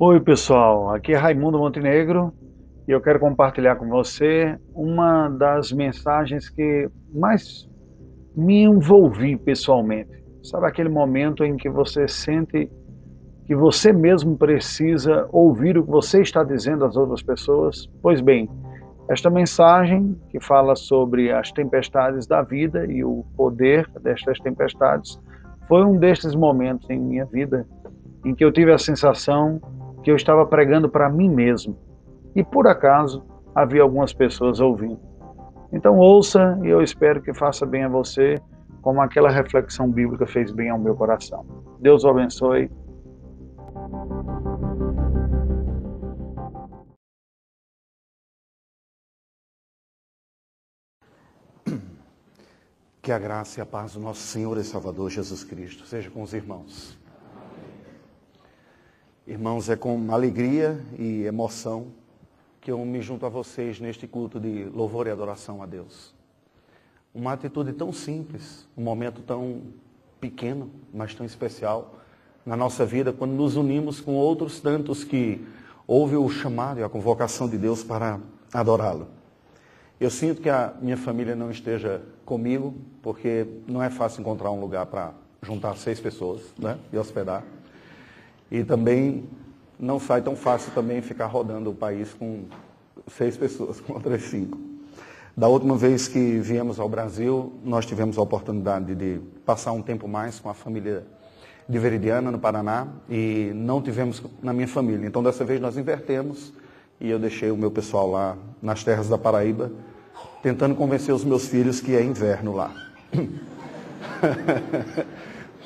Oi, pessoal. Aqui é Raimundo Montenegro e eu quero compartilhar com você uma das mensagens que mais me envolvi pessoalmente. Sabe aquele momento em que você sente que você mesmo precisa ouvir o que você está dizendo às outras pessoas? Pois bem, esta mensagem que fala sobre as tempestades da vida e o poder destas tempestades foi um destes momentos em minha vida em que eu tive a sensação que eu estava pregando para mim mesmo. E por acaso havia algumas pessoas ouvindo. Então ouça e eu espero que faça bem a você, como aquela reflexão bíblica fez bem ao meu coração. Deus o abençoe. Que a graça e a paz do nosso Senhor e Salvador Jesus Cristo seja com os irmãos. Irmãos, é com alegria e emoção que eu me junto a vocês neste culto de louvor e adoração a Deus. Uma atitude tão simples, um momento tão pequeno, mas tão especial na nossa vida, quando nos unimos com outros tantos que houve o chamado e a convocação de Deus para adorá-lo. Eu sinto que a minha família não esteja comigo, porque não é fácil encontrar um lugar para juntar seis pessoas né, e hospedar. E também não sai tão fácil também ficar rodando o país com seis pessoas, com outras cinco. Da última vez que viemos ao Brasil, nós tivemos a oportunidade de passar um tempo mais com a família de Veridiana, no Paraná, e não tivemos na minha família. Então, dessa vez, nós invertemos e eu deixei o meu pessoal lá nas terras da Paraíba, tentando convencer os meus filhos que é inverno lá.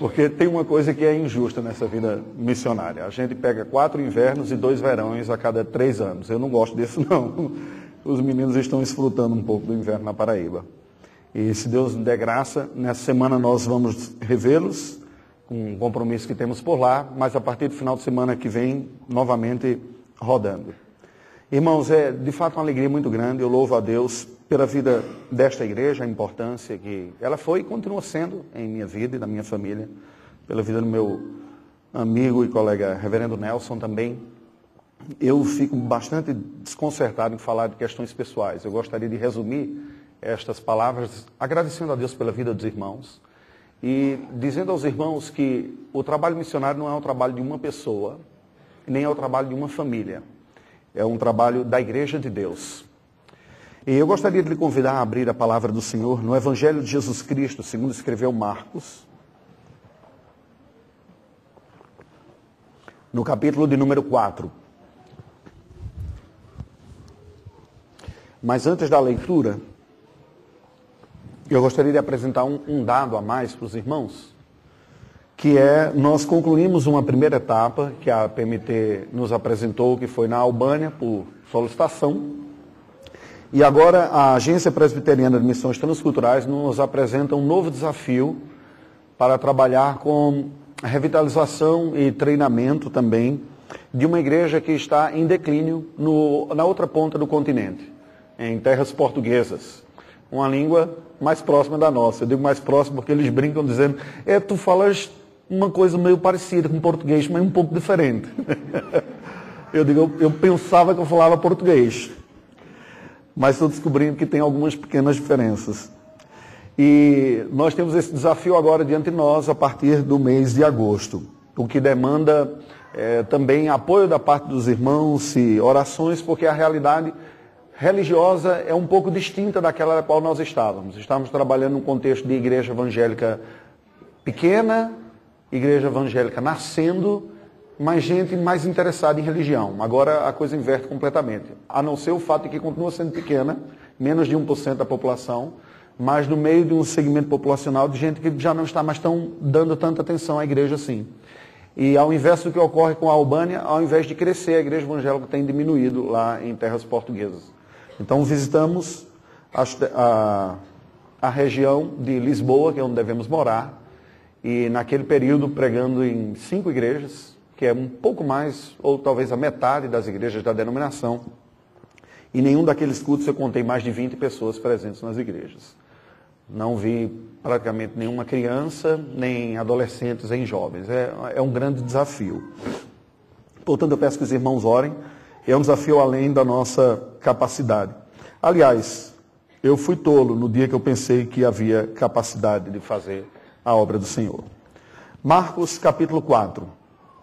Porque tem uma coisa que é injusta nessa vida missionária. A gente pega quatro invernos e dois verões a cada três anos. Eu não gosto disso, não. Os meninos estão desfrutando um pouco do inverno na Paraíba. E se Deus der graça, nessa semana nós vamos revê-los, com um compromisso que temos por lá, mas a partir do final de semana que vem, novamente rodando. Irmãos, é de fato uma alegria muito grande. Eu louvo a Deus pela vida desta igreja, a importância que ela foi e continua sendo em minha vida e da minha família, pela vida do meu amigo e colega Reverendo Nelson também. Eu fico bastante desconcertado em falar de questões pessoais. Eu gostaria de resumir estas palavras agradecendo a Deus pela vida dos irmãos e dizendo aos irmãos que o trabalho missionário não é um trabalho de uma pessoa, nem é o trabalho de uma família é um trabalho da Igreja de Deus. E eu gostaria de lhe convidar a abrir a palavra do Senhor no Evangelho de Jesus Cristo, segundo escreveu Marcos, no capítulo de número 4. Mas antes da leitura, eu gostaria de apresentar um, um dado a mais para os irmãos que é, nós concluímos uma primeira etapa que a PMT nos apresentou, que foi na Albânia, por solicitação. E agora a Agência Presbiteriana de Missões Transculturais nos apresenta um novo desafio para trabalhar com a revitalização e treinamento também de uma igreja que está em declínio no, na outra ponta do continente, em terras portuguesas. Uma língua mais próxima da nossa. Eu digo mais próxima porque eles brincam dizendo, é, tu falas uma coisa meio parecida com português, mas um pouco diferente. eu digo, eu, pensava que eu falava português, mas estou descobrindo que tem algumas pequenas diferenças. E nós temos esse desafio agora diante de nós a partir do mês de agosto, o que demanda é, também apoio da parte dos irmãos e orações, porque a realidade religiosa é um pouco distinta daquela da qual nós estávamos. Estávamos trabalhando num contexto de igreja evangélica pequena, igreja evangélica nascendo, mais gente mais interessada em religião. Agora a coisa inverte completamente. A não ser o fato de que continua sendo pequena, menos de 1% da população, mas no meio de um segmento populacional de gente que já não está mais tão dando tanta atenção à igreja assim. E ao invés do que ocorre com a Albânia, ao invés de crescer, a igreja evangélica tem diminuído lá em terras portuguesas. Então visitamos a, a, a região de Lisboa, que é onde devemos morar, e naquele período pregando em cinco igrejas, que é um pouco mais, ou talvez a metade das igrejas da denominação. E nenhum daqueles cultos eu contei mais de 20 pessoas presentes nas igrejas. Não vi praticamente nenhuma criança, nem adolescentes, nem jovens. É, é um grande desafio. Portanto, eu peço que os irmãos orem. É um desafio além da nossa capacidade. Aliás, eu fui tolo no dia que eu pensei que havia capacidade de fazer a obra do Senhor. Marcos capítulo 4,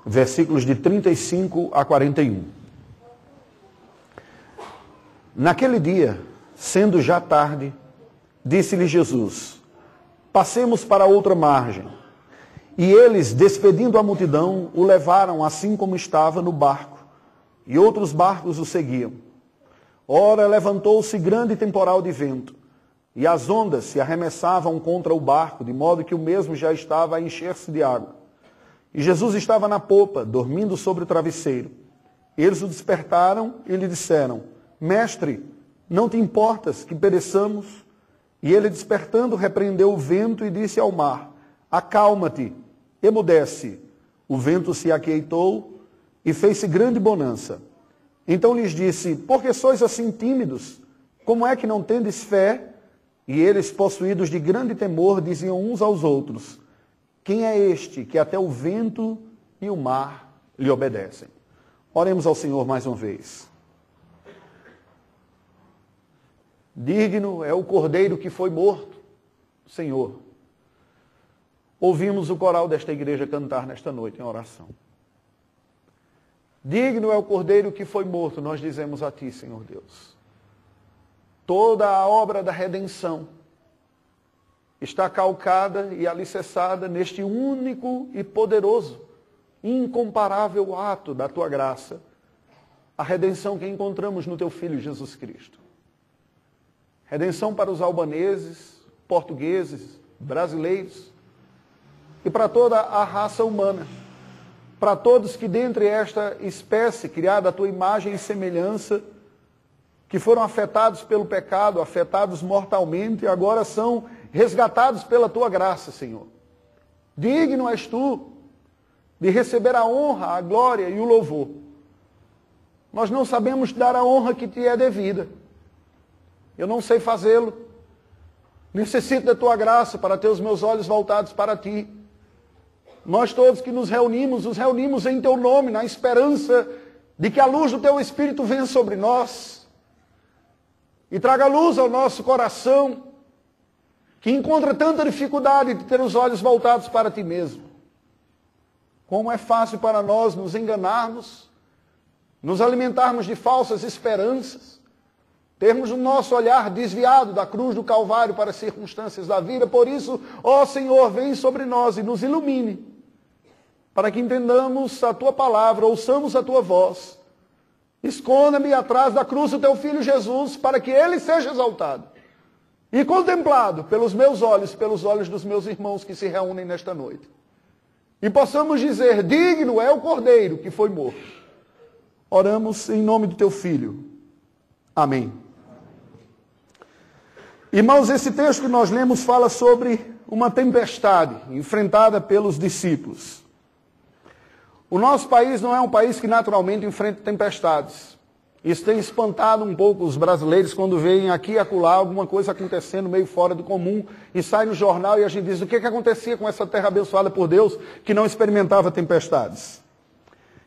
versículos de 35 a 41. Naquele dia, sendo já tarde, disse-lhe Jesus: Passemos para outra margem. E eles, despedindo a multidão, o levaram assim como estava no barco, e outros barcos o seguiam. Ora, levantou-se grande temporal de vento, e as ondas se arremessavam contra o barco, de modo que o mesmo já estava a encher-se de água. E Jesus estava na popa, dormindo sobre o travesseiro. Eles o despertaram e lhe disseram: Mestre, não te importas que pereçamos? E ele, despertando, repreendeu o vento e disse ao mar: Acalma-te, emudece. O vento se aquietou e fez-se grande bonança. Então lhes disse: Por que sois assim tímidos? Como é que não tendes fé? E eles, possuídos de grande temor, diziam uns aos outros: Quem é este que até o vento e o mar lhe obedecem? Oremos ao Senhor mais uma vez. Digno é o cordeiro que foi morto, Senhor. Ouvimos o coral desta igreja cantar nesta noite em oração. Digno é o cordeiro que foi morto, nós dizemos a Ti, Senhor Deus. Toda a obra da redenção está calcada e alicerçada neste único e poderoso, incomparável ato da Tua graça, a redenção que encontramos no Teu Filho Jesus Cristo. Redenção para os albaneses, portugueses, brasileiros e para toda a raça humana. Para todos que dentre esta espécie criada à tua imagem e semelhança, que foram afetados pelo pecado, afetados mortalmente e agora são resgatados pela tua graça, Senhor. Digno és tu de receber a honra, a glória e o louvor. Nós não sabemos dar a honra que te é devida. Eu não sei fazê-lo. Necessito da tua graça para ter os meus olhos voltados para ti. Nós todos que nos reunimos, nos reunimos em teu nome, na esperança de que a luz do teu Espírito venha sobre nós e traga luz ao nosso coração, que encontra tanta dificuldade de ter os olhos voltados para ti mesmo. Como é fácil para nós nos enganarmos, nos alimentarmos de falsas esperanças, termos o nosso olhar desviado da cruz do Calvário para as circunstâncias da vida. Por isso, ó Senhor, vem sobre nós e nos ilumine, para que entendamos a tua palavra, ouçamos a tua voz. Esconda-me atrás da cruz do teu filho Jesus, para que ele seja exaltado e contemplado pelos meus olhos, pelos olhos dos meus irmãos que se reúnem nesta noite. E possamos dizer: digno é o cordeiro que foi morto. Oramos em nome do teu filho. Amém. Irmãos, esse texto que nós lemos fala sobre uma tempestade enfrentada pelos discípulos. O nosso país não é um país que naturalmente enfrenta tempestades. Isso tem espantado um pouco os brasileiros quando veem aqui e acolá alguma coisa acontecendo meio fora do comum e sai no jornal e a gente diz o que, que acontecia com essa terra abençoada por Deus que não experimentava tempestades.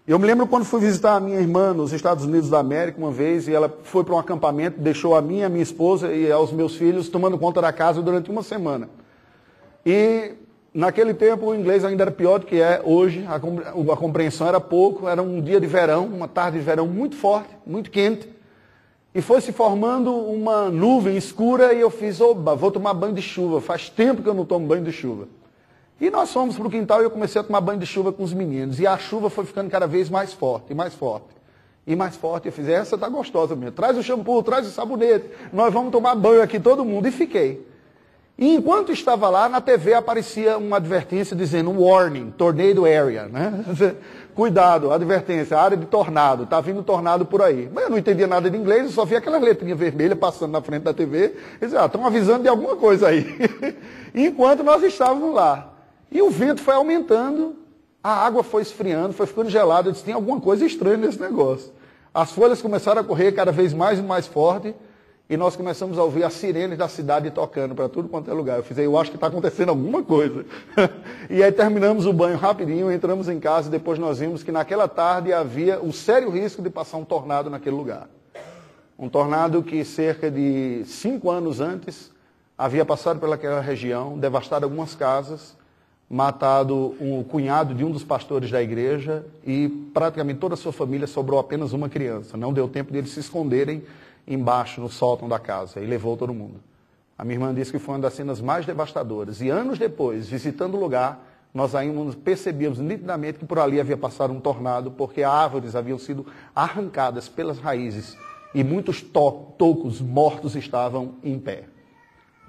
Eu me lembro quando fui visitar a minha irmã nos Estados Unidos da América uma vez e ela foi para um acampamento, deixou a minha, a minha esposa e aos meus filhos tomando conta da casa durante uma semana. E naquele tempo o inglês ainda era pior do que é hoje, a, compreensão era pouco, era um dia de verão, uma tarde de verão muito forte, muito quente. E foi se formando uma nuvem escura e eu fiz, oba, vou tomar banho de chuva. Faz tempo que eu não tomo banho de chuva. E nós fomos para o quintal e eu comecei a tomar banho de chuva com os meninos. E a chuva foi ficando cada vez mais forte, e mais forte. E mais forte. Eu fiz, essa tá gostosa mesmo. Traz o shampoo, traz o sabonete. Nós vamos tomar banho aqui todo mundo. E fiquei. E enquanto estava lá, na TV aparecia uma advertência dizendo warning, tornado area, né? Cuidado, advertência, área de tornado, está vindo tornado por aí. Mas eu não entendia nada de inglês, eu só via aquela letrinha vermelha passando na frente da TV. E ah, estão avisando de alguma coisa aí. enquanto nós estávamos lá. E o vento foi aumentando, a água foi esfriando, foi ficando gelada. Eu disse, tem alguma coisa estranha nesse negócio. As folhas começaram a correr cada vez mais e mais forte. E nós começamos a ouvir as sirenes da cidade tocando para tudo quanto é lugar. Eu fiz, eu acho que está acontecendo alguma coisa. e aí terminamos o banho rapidinho, entramos em casa e depois nós vimos que naquela tarde havia um sério risco de passar um tornado naquele lugar. Um tornado que cerca de cinco anos antes havia passado pelaquela região, devastado algumas casas, matado um cunhado de um dos pastores da igreja e praticamente toda a sua família sobrou apenas uma criança. Não deu tempo de eles se esconderem embaixo no sótão da casa e levou todo mundo. A minha irmã disse que foi uma das cenas mais devastadoras. E anos depois, visitando o lugar, nós ainda percebíamos nitidamente que por ali havia passado um tornado, porque árvores haviam sido arrancadas pelas raízes e muitos to tocos mortos estavam em pé.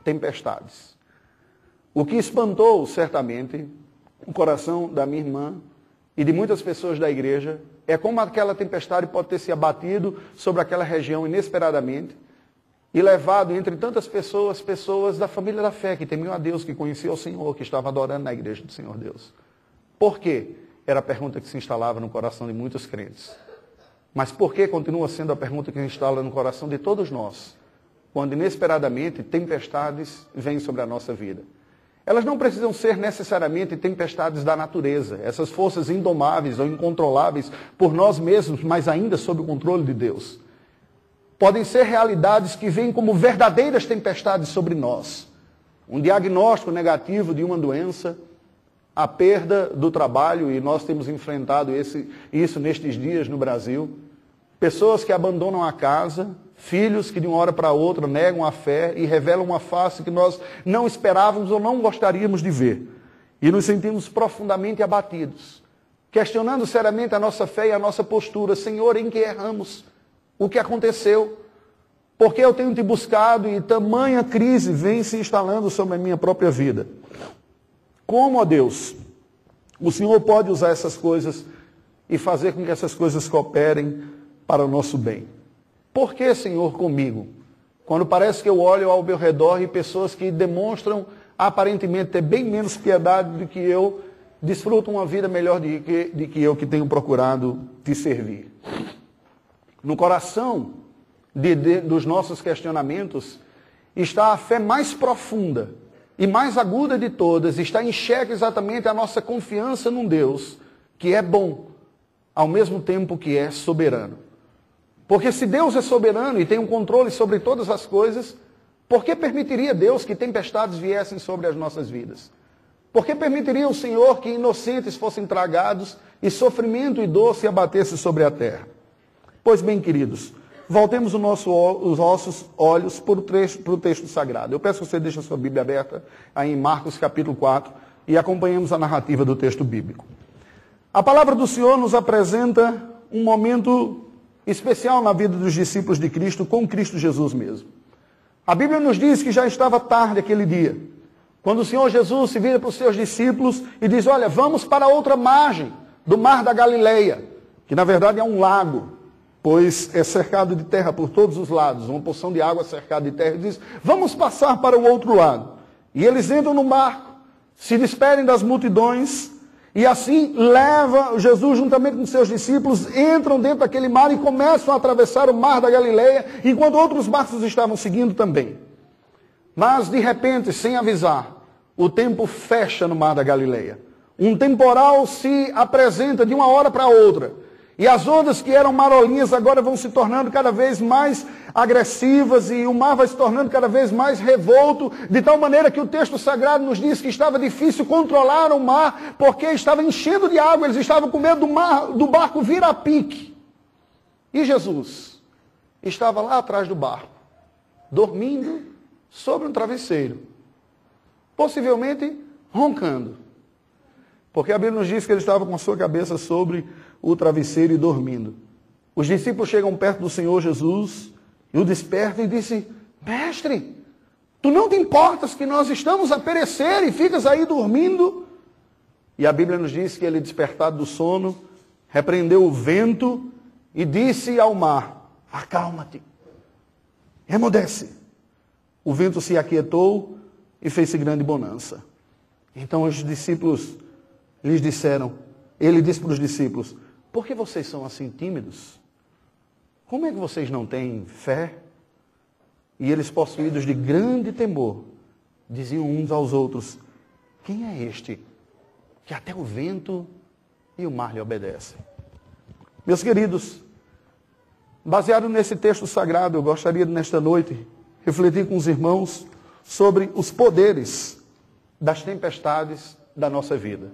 Tempestades. O que espantou, certamente, o coração da minha irmã e de muitas pessoas da igreja é como aquela tempestade pode ter se abatido sobre aquela região inesperadamente e levado entre tantas pessoas, pessoas da família da fé, que temiam a Deus, que conheciam o Senhor, que estavam adorando na igreja do Senhor Deus. Por quê? Era a pergunta que se instalava no coração de muitos crentes. Mas por que continua sendo a pergunta que se instala no coração de todos nós, quando inesperadamente tempestades vêm sobre a nossa vida? Elas não precisam ser necessariamente tempestades da natureza, essas forças indomáveis ou incontroláveis por nós mesmos, mas ainda sob o controle de Deus. Podem ser realidades que vêm como verdadeiras tempestades sobre nós. Um diagnóstico negativo de uma doença, a perda do trabalho, e nós temos enfrentado esse, isso nestes dias no Brasil. Pessoas que abandonam a casa, Filhos que de uma hora para outra negam a fé e revelam uma face que nós não esperávamos ou não gostaríamos de ver. E nos sentimos profundamente abatidos, questionando seriamente a nossa fé e a nossa postura. Senhor, em que erramos? O que aconteceu? Porque eu tenho te buscado e tamanha crise vem se instalando sobre a minha própria vida. Como, ó Deus, o Senhor pode usar essas coisas e fazer com que essas coisas cooperem para o nosso bem? Por que, Senhor, comigo? Quando parece que eu olho ao meu redor e pessoas que demonstram aparentemente ter bem menos piedade do que eu, desfrutam uma vida melhor de que, de que eu que tenho procurado te servir. No coração de, de, dos nossos questionamentos está a fé mais profunda e mais aguda de todas, está em xeque exatamente a nossa confiança num Deus que é bom, ao mesmo tempo que é soberano. Porque se Deus é soberano e tem um controle sobre todas as coisas, por que permitiria Deus que tempestades viessem sobre as nossas vidas? Por que permitiria o Senhor que inocentes fossem tragados e sofrimento e dor se abatesse sobre a terra? Pois bem, queridos, voltemos nosso, os nossos olhos para o, trecho, para o texto sagrado. Eu peço que você deixe a sua Bíblia aberta aí em Marcos capítulo 4 e acompanhemos a narrativa do texto bíblico. A palavra do Senhor nos apresenta um momento especial na vida dos discípulos de Cristo com Cristo Jesus mesmo. A Bíblia nos diz que já estava tarde aquele dia, quando o Senhor Jesus se vira para os seus discípulos e diz: Olha, vamos para outra margem do mar da Galileia, que na verdade é um lago, pois é cercado de terra por todos os lados, uma porção de água cercada de terra, e diz: Vamos passar para o outro lado. E eles entram no barco, se despedem das multidões e assim leva Jesus juntamente com seus discípulos, entram dentro daquele mar e começam a atravessar o mar da Galileia, enquanto outros barcos estavam seguindo também. Mas de repente, sem avisar, o tempo fecha no mar da Galileia. Um temporal se apresenta de uma hora para outra. E as ondas que eram marolinhas agora vão se tornando cada vez mais agressivas e o mar vai se tornando cada vez mais revolto, de tal maneira que o texto sagrado nos diz que estava difícil controlar o mar, porque estava enchendo de água, eles estavam com medo do, mar, do barco vir a pique. E Jesus estava lá atrás do barco, dormindo sobre um travesseiro, possivelmente roncando. Porque a Bíblia nos diz que ele estava com a sua cabeça sobre o travesseiro e dormindo. Os discípulos chegam perto do Senhor Jesus e o despertam e dizem: Mestre, tu não te importas que nós estamos a perecer e ficas aí dormindo? E a Bíblia nos diz que ele, despertado do sono, repreendeu o vento e disse ao mar: Acalma-te, remodece. O vento se aquietou e fez-se grande bonança. Então os discípulos lhes disseram, ele disse para os discípulos: por que vocês são assim tímidos? Como é que vocês não têm fé? E eles, possuídos de grande temor, diziam uns aos outros: Quem é este que até o vento e o mar lhe obedecem? Meus queridos, baseado nesse texto sagrado, eu gostaria nesta noite refletir com os irmãos sobre os poderes das tempestades da nossa vida.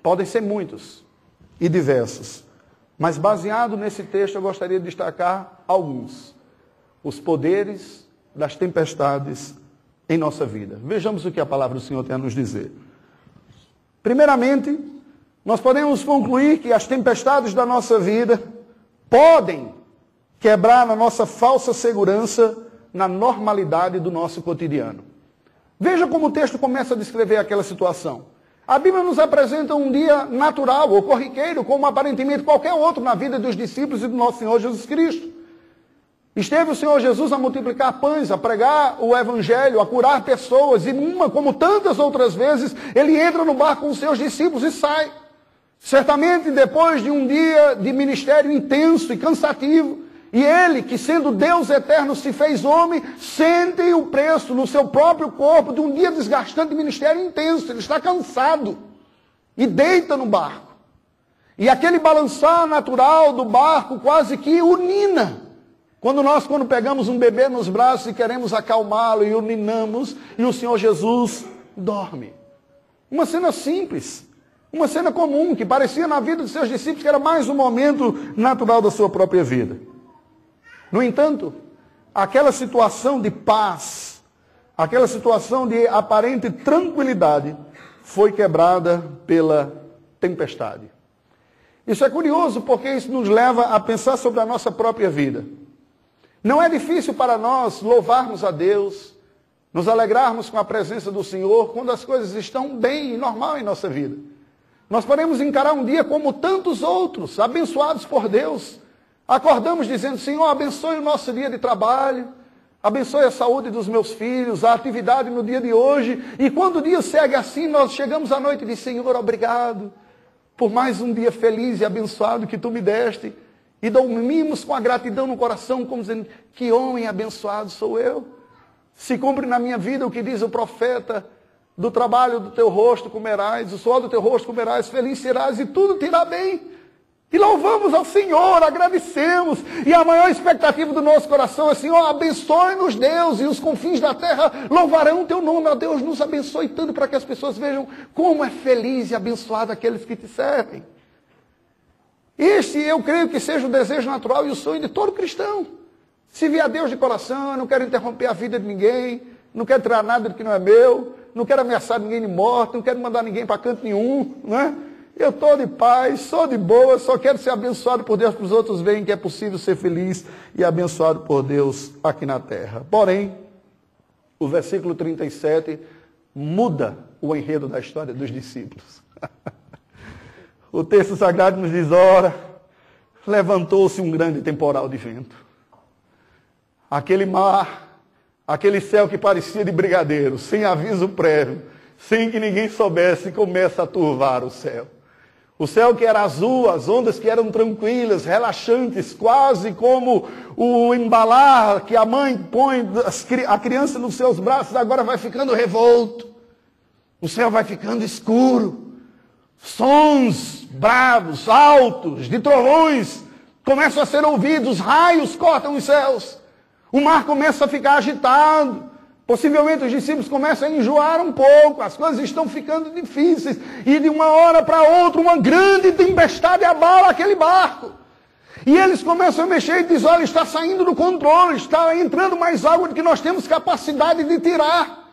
Podem ser muitos e diversos, mas baseado nesse texto eu gostaria de destacar alguns. Os poderes das tempestades em nossa vida. Vejamos o que a palavra do Senhor tem a nos dizer. Primeiramente, nós podemos concluir que as tempestades da nossa vida podem quebrar a nossa falsa segurança na normalidade do nosso cotidiano. Veja como o texto começa a descrever aquela situação. A Bíblia nos apresenta um dia natural ou corriqueiro, como aparentemente qualquer outro na vida dos discípulos e do nosso Senhor Jesus Cristo. Esteve o Senhor Jesus a multiplicar pães, a pregar o Evangelho, a curar pessoas, e uma, como tantas outras vezes, ele entra no barco com os seus discípulos e sai. Certamente depois de um dia de ministério intenso e cansativo, e ele, que sendo Deus eterno se fez homem, sente o preço no seu próprio corpo de um dia desgastante de ministério intenso. Ele está cansado e deita no barco. E aquele balançar natural do barco quase que unina. Quando nós, quando pegamos um bebê nos braços e queremos acalmá-lo e uninamos, e o Senhor Jesus dorme. Uma cena simples, uma cena comum, que parecia na vida dos seus discípulos que era mais um momento natural da sua própria vida. No entanto, aquela situação de paz, aquela situação de aparente tranquilidade, foi quebrada pela tempestade. Isso é curioso porque isso nos leva a pensar sobre a nossa própria vida. Não é difícil para nós louvarmos a Deus, nos alegrarmos com a presença do Senhor quando as coisas estão bem e normal em nossa vida. Nós podemos encarar um dia como tantos outros, abençoados por Deus, Acordamos dizendo, Senhor, abençoe o nosso dia de trabalho, abençoe a saúde dos meus filhos, a atividade no dia de hoje. E quando o dia segue assim, nós chegamos à noite e diz, Senhor, obrigado por mais um dia feliz e abençoado que tu me deste. E dormimos com a gratidão no coração, como dizendo, que homem abençoado sou eu. Se cumpre na minha vida o que diz o profeta, do trabalho do teu rosto comerás, o suor do teu rosto comerás, feliz serás e tudo te irá bem. E louvamos ao Senhor, agradecemos. E a maior expectativa do nosso coração é, Senhor, abençoe-nos, Deus, e os confins da terra louvarão o teu nome. Ó Deus, nos abençoe tanto para que as pessoas vejam como é feliz e abençoado aqueles que te servem. Este, eu creio que seja o desejo natural e o sonho de todo cristão. Se vier a Deus de coração, não quero interromper a vida de ninguém, não quero tirar nada do que não é meu, não quero ameaçar ninguém de morte, não quero mandar ninguém para canto nenhum, não é? Eu estou de paz, sou de boa, só quero ser abençoado por Deus para os outros verem que é possível ser feliz e abençoado por Deus aqui na terra. Porém, o versículo 37 muda o enredo da história dos discípulos. o texto sagrado nos diz: ora, levantou-se um grande temporal de vento. Aquele mar, aquele céu que parecia de brigadeiro, sem aviso prévio, sem que ninguém soubesse, começa a turvar o céu. O céu que era azul, as ondas que eram tranquilas, relaxantes, quase como o embalar que a mãe põe a criança nos seus braços, agora vai ficando revolto. O céu vai ficando escuro. Sons bravos, altos, de trovões começam a ser ouvidos, raios cortam os céus. O mar começa a ficar agitado. Possivelmente os discípulos começam a enjoar um pouco, as coisas estão ficando difíceis, e de uma hora para outra uma grande tempestade abala aquele barco. E eles começam a mexer e dizem: olha, está saindo do controle, está entrando mais água do que nós temos capacidade de tirar.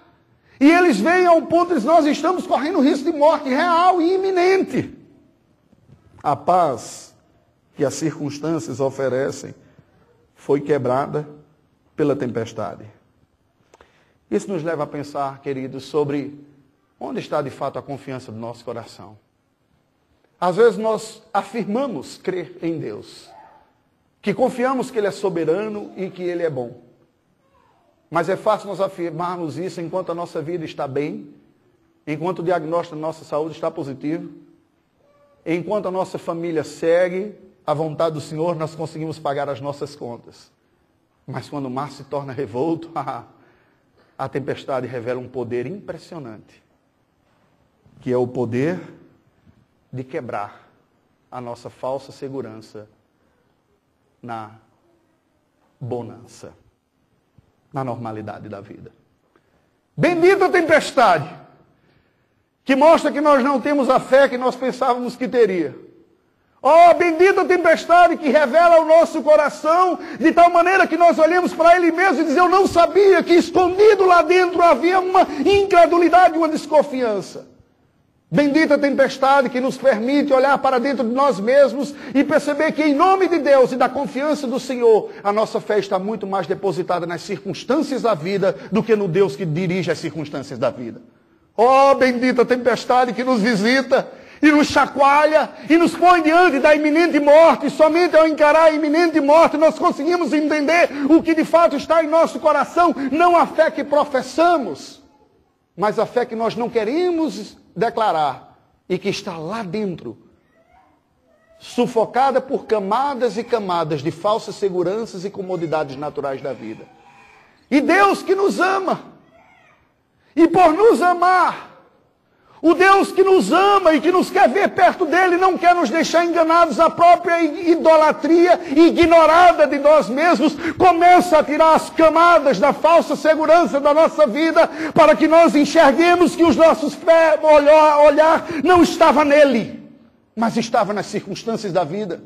E eles vêm ao ponto de nós estamos correndo risco de morte real e iminente. A paz que as circunstâncias oferecem foi quebrada pela tempestade. Isso nos leva a pensar, queridos, sobre onde está de fato a confiança do nosso coração. Às vezes nós afirmamos crer em Deus, que confiamos que Ele é soberano e que Ele é bom. Mas é fácil nós afirmarmos isso enquanto a nossa vida está bem, enquanto o diagnóstico da nossa saúde está positivo, enquanto a nossa família segue a vontade do Senhor, nós conseguimos pagar as nossas contas. Mas quando o mar se torna revolto, a tempestade revela um poder impressionante, que é o poder de quebrar a nossa falsa segurança na bonança, na normalidade da vida. Bendita tempestade, que mostra que nós não temos a fé que nós pensávamos que teria. Oh, bendita tempestade que revela o nosso coração, de tal maneira que nós olhamos para ele mesmo e dizemos, eu não sabia que escondido lá dentro havia uma incredulidade, uma desconfiança. Bendita tempestade que nos permite olhar para dentro de nós mesmos e perceber que em nome de Deus e da confiança do Senhor, a nossa fé está muito mais depositada nas circunstâncias da vida do que no Deus que dirige as circunstâncias da vida. Oh, bendita tempestade que nos visita e nos chacoalha e nos põe diante da iminente morte. Somente ao encarar a iminente morte nós conseguimos entender o que de fato está em nosso coração, não a fé que professamos, mas a fé que nós não queremos declarar e que está lá dentro, sufocada por camadas e camadas de falsas seguranças e comodidades naturais da vida. E Deus que nos ama, e por nos amar, o Deus que nos ama e que nos quer ver perto dele não quer nos deixar enganados. A própria idolatria ignorada de nós mesmos começa a tirar as camadas da falsa segurança da nossa vida para que nós enxerguemos que os nossos olhar não estava nele, mas estava nas circunstâncias da vida.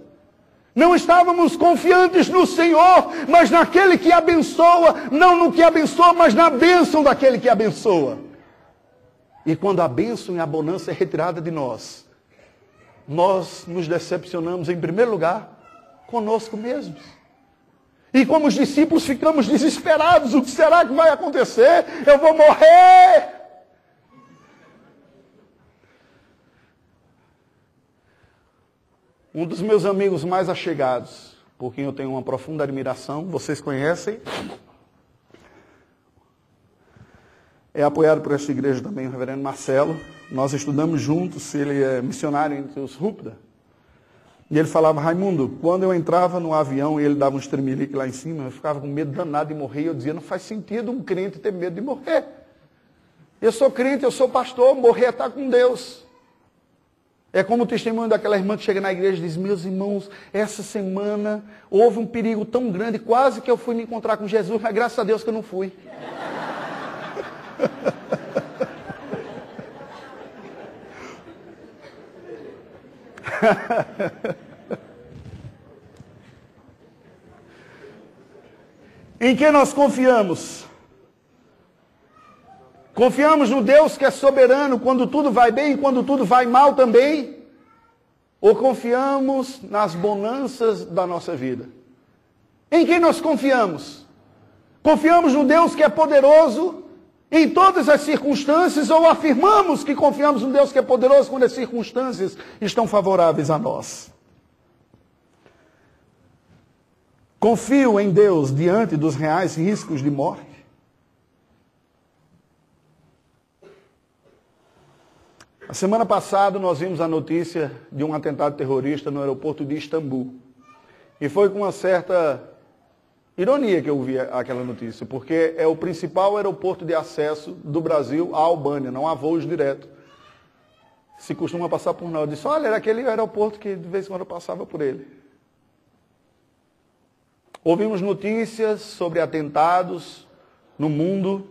Não estávamos confiantes no Senhor, mas naquele que abençoa, não no que abençoa, mas na bênção daquele que abençoa. E quando a bênção e a bonança é retirada de nós, nós nos decepcionamos, em primeiro lugar, conosco mesmos. E como os discípulos ficamos desesperados: o que será que vai acontecer? Eu vou morrer! Um dos meus amigos mais achegados, por quem eu tenho uma profunda admiração, vocês conhecem, é apoiado por esta igreja também, o reverendo Marcelo. Nós estudamos juntos, ele é missionário entre os Rupda. E ele falava, Raimundo, quando eu entrava no avião e ele dava um estremelique lá em cima, eu ficava com medo danado de morrer. Eu dizia, não faz sentido um crente ter medo de morrer. Eu sou crente, eu sou pastor, morrer é estar com Deus. É como o testemunho daquela irmã que chega na igreja e diz, meus irmãos, essa semana houve um perigo tão grande, quase que eu fui me encontrar com Jesus, mas graças a Deus que eu não fui. em quem nós confiamos? Confiamos no Deus que é soberano quando tudo vai bem e quando tudo vai mal também? Ou confiamos nas bonanças da nossa vida? Em quem nós confiamos? Confiamos no Deus que é poderoso em todas as circunstâncias, ou afirmamos que confiamos no Deus que é poderoso quando as circunstâncias estão favoráveis a nós. Confio em Deus diante dos reais riscos de morte. A semana passada nós vimos a notícia de um atentado terrorista no aeroporto de Istambul. E foi com uma certa Ironia que eu vi aquela notícia, porque é o principal aeroporto de acesso do Brasil à Albânia, não há voos direto. Se costuma passar por nós. Eu disse, olha, era aquele aeroporto que de vez em quando eu passava por ele. Ouvimos notícias sobre atentados no mundo.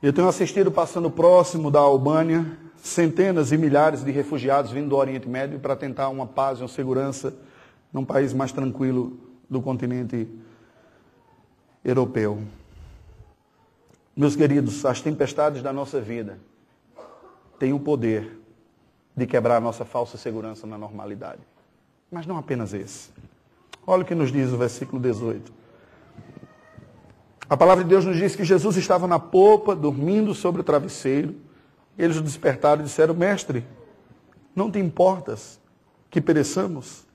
Eu tenho assistido passando próximo da Albânia, centenas e milhares de refugiados vindo do Oriente Médio para tentar uma paz e uma segurança num país mais tranquilo do continente europeu. Meus queridos, as tempestades da nossa vida têm o poder de quebrar a nossa falsa segurança na normalidade. Mas não apenas esse. Olha o que nos diz o versículo 18. A palavra de Deus nos diz que Jesus estava na popa, dormindo sobre o travesseiro. Eles o despertaram e disseram: Mestre, não te importas que pereçamos?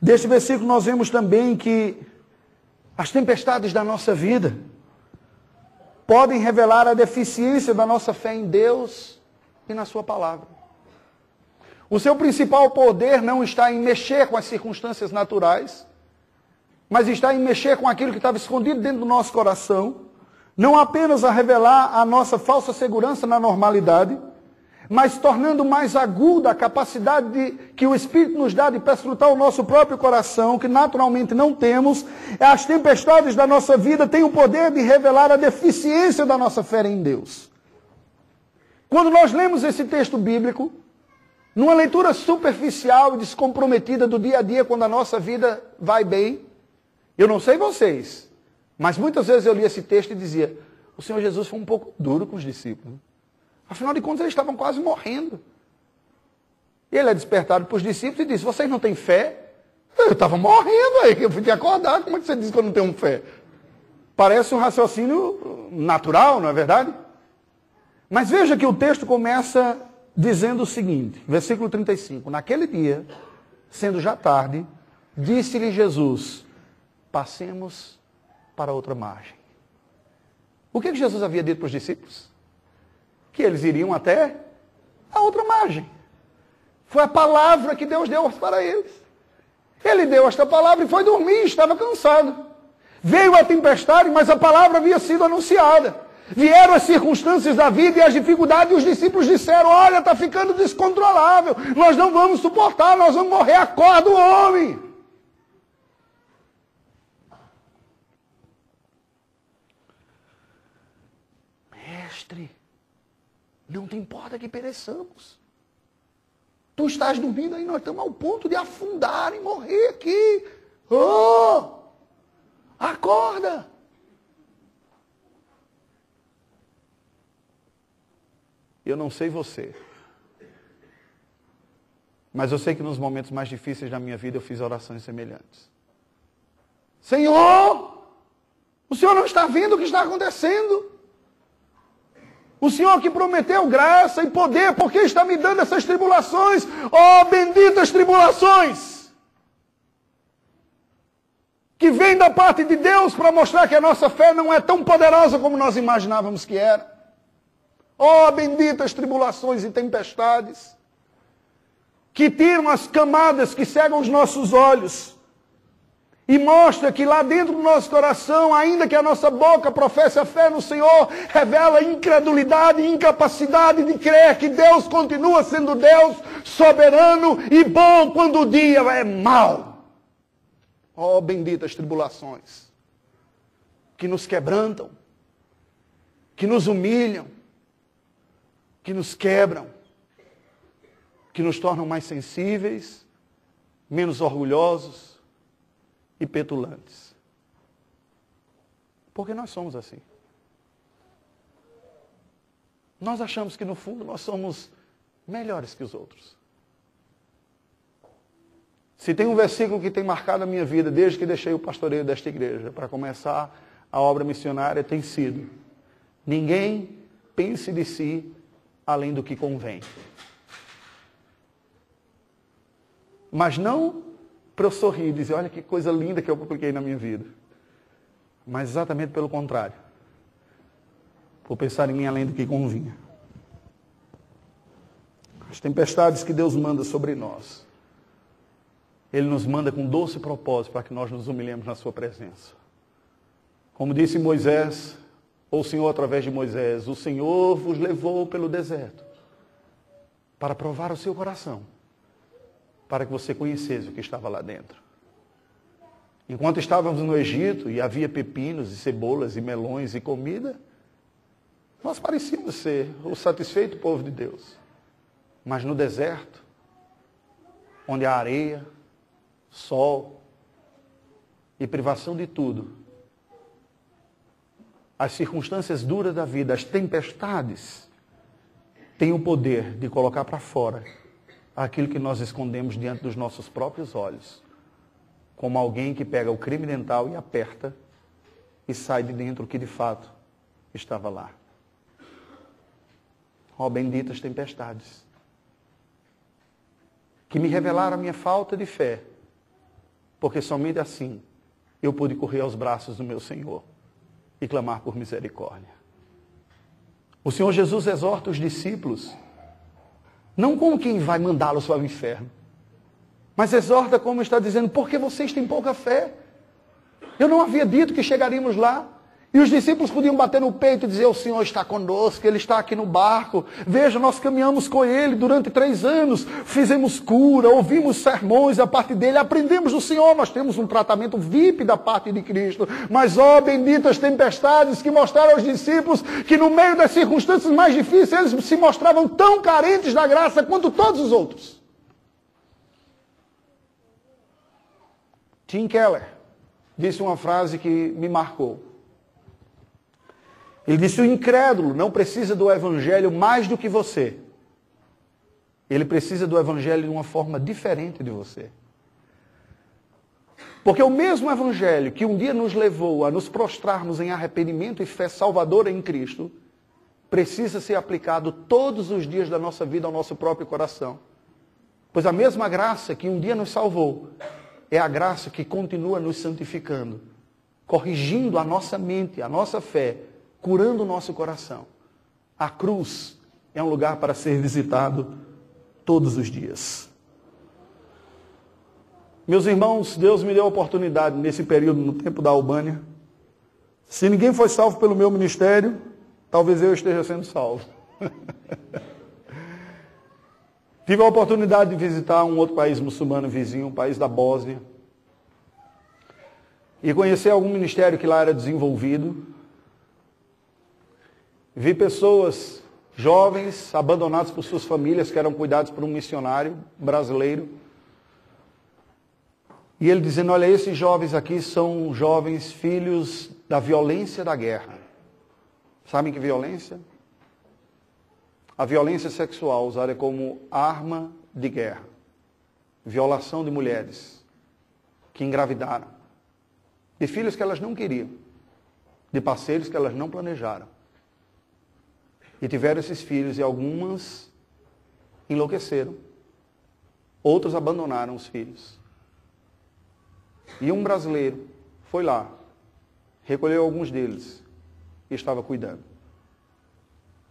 Deste versículo nós vemos também que as tempestades da nossa vida podem revelar a deficiência da nossa fé em Deus e na Sua palavra. O seu principal poder não está em mexer com as circunstâncias naturais, mas está em mexer com aquilo que estava escondido dentro do nosso coração, não apenas a revelar a nossa falsa segurança na normalidade, mas tornando mais aguda a capacidade de, que o Espírito nos dá de perscrutar o nosso próprio coração, que naturalmente não temos, as tempestades da nossa vida têm o poder de revelar a deficiência da nossa fé em Deus. Quando nós lemos esse texto bíblico, numa leitura superficial e descomprometida do dia a dia, quando a nossa vida vai bem, eu não sei vocês, mas muitas vezes eu li esse texto e dizia: o Senhor Jesus foi um pouco duro com os discípulos. Afinal de contas, eles estavam quase morrendo. E ele é despertado para os discípulos e diz: Vocês não têm fé? Eu estava morrendo aí, eu podia acordar. Como é que você diz que eu não tenho fé? Parece um raciocínio natural, não é verdade? Mas veja que o texto começa dizendo o seguinte, versículo 35. Naquele dia, sendo já tarde, disse-lhe Jesus: Passemos para outra margem. O que, que Jesus havia dito para os discípulos? Que eles iriam até a outra margem. Foi a palavra que Deus deu para eles. Ele deu esta palavra e foi dormir, estava cansado. Veio a tempestade, mas a palavra havia sido anunciada. Vieram as circunstâncias da vida e as dificuldades, e os discípulos disseram: Olha, está ficando descontrolável, nós não vamos suportar, nós vamos morrer. Acorda o homem. Mestre, não te importa que pereçamos. Tu estás dormindo aí, nós estamos ao ponto de afundar e morrer aqui. Oh! Acorda! Eu não sei você. Mas eu sei que nos momentos mais difíceis da minha vida eu fiz orações semelhantes. Senhor, o Senhor não está vendo o que está acontecendo? O Senhor que prometeu graça e poder, por que está me dando essas tribulações? Oh, benditas tribulações! Que vem da parte de Deus para mostrar que a nossa fé não é tão poderosa como nós imaginávamos que era. Oh, benditas tribulações e tempestades, que tiram as camadas que cegam os nossos olhos e mostra que lá dentro do nosso coração, ainda que a nossa boca professe a fé no Senhor, revela incredulidade e incapacidade de crer que Deus continua sendo Deus soberano e bom quando o dia é mau. Oh, benditas tribulações, que nos quebrantam, que nos humilham, que nos quebram, que nos tornam mais sensíveis, menos orgulhosos e petulantes. Porque nós somos assim. Nós achamos que no fundo nós somos melhores que os outros. Se tem um versículo que tem marcado a minha vida desde que deixei o pastoreio desta igreja para começar a obra missionária, tem sido: ninguém pense de si além do que convém. Mas não para eu sorrir e dizer, olha que coisa linda que eu publiquei na minha vida. Mas exatamente pelo contrário. Por pensar em mim além do que convinha. As tempestades que Deus manda sobre nós. Ele nos manda com doce propósito para que nós nos humilhemos na sua presença. Como disse Moisés, ou o Senhor através de Moisés, o Senhor vos levou pelo deserto para provar o seu coração, para que você conhecesse o que estava lá dentro. Enquanto estávamos no Egito e havia pepinos e cebolas e melões e comida, nós parecíamos ser o satisfeito povo de Deus. Mas no deserto, onde há areia, sol e privação de tudo, as circunstâncias duras da vida, as tempestades, têm o poder de colocar para fora aquilo que nós escondemos diante dos nossos próprios olhos, como alguém que pega o crime dental e aperta e sai de dentro o que de fato estava lá. Ó oh, benditas tempestades, que me revelaram a minha falta de fé, porque somente assim eu pude correr aos braços do meu Senhor e clamar por misericórdia. O Senhor Jesus exorta os discípulos Não como quem vai mandá-los para o inferno. Mas exorta como está dizendo, porque vocês têm pouca fé. Eu não havia dito que chegaríamos lá. E os discípulos podiam bater no peito e dizer: O Senhor está conosco, Ele está aqui no barco. Veja, nós caminhamos com Ele durante três anos, fizemos cura, ouvimos sermões a parte dele, aprendemos do Senhor. Nós temos um tratamento VIP da parte de Cristo. Mas, ó, benditas tempestades que mostraram aos discípulos que, no meio das circunstâncias mais difíceis, eles se mostravam tão carentes da graça quanto todos os outros. Tim Keller disse uma frase que me marcou. Ele disse: o incrédulo não precisa do evangelho mais do que você. Ele precisa do evangelho de uma forma diferente de você. Porque o mesmo evangelho que um dia nos levou a nos prostrarmos em arrependimento e fé salvadora em Cristo, precisa ser aplicado todos os dias da nossa vida ao nosso próprio coração. Pois a mesma graça que um dia nos salvou é a graça que continua nos santificando, corrigindo a nossa mente, a nossa fé, curando o nosso coração. A cruz é um lugar para ser visitado todos os dias. Meus irmãos, Deus me deu a oportunidade nesse período, no tempo da Albânia. Se ninguém foi salvo pelo meu ministério, talvez eu esteja sendo salvo. Tive a oportunidade de visitar um outro país muçulmano vizinho, o país da Bósnia. E conhecer algum ministério que lá era desenvolvido. Vi pessoas jovens abandonados por suas famílias que eram cuidados por um missionário brasileiro. E ele dizendo: Olha, esses jovens aqui são jovens filhos da violência da guerra. Sabem que violência? a violência sexual usada como arma de guerra, violação de mulheres que engravidaram, de filhos que elas não queriam, de parceiros que elas não planejaram. E tiveram esses filhos e algumas enlouqueceram, outros abandonaram os filhos. E um brasileiro foi lá, recolheu alguns deles e estava cuidando.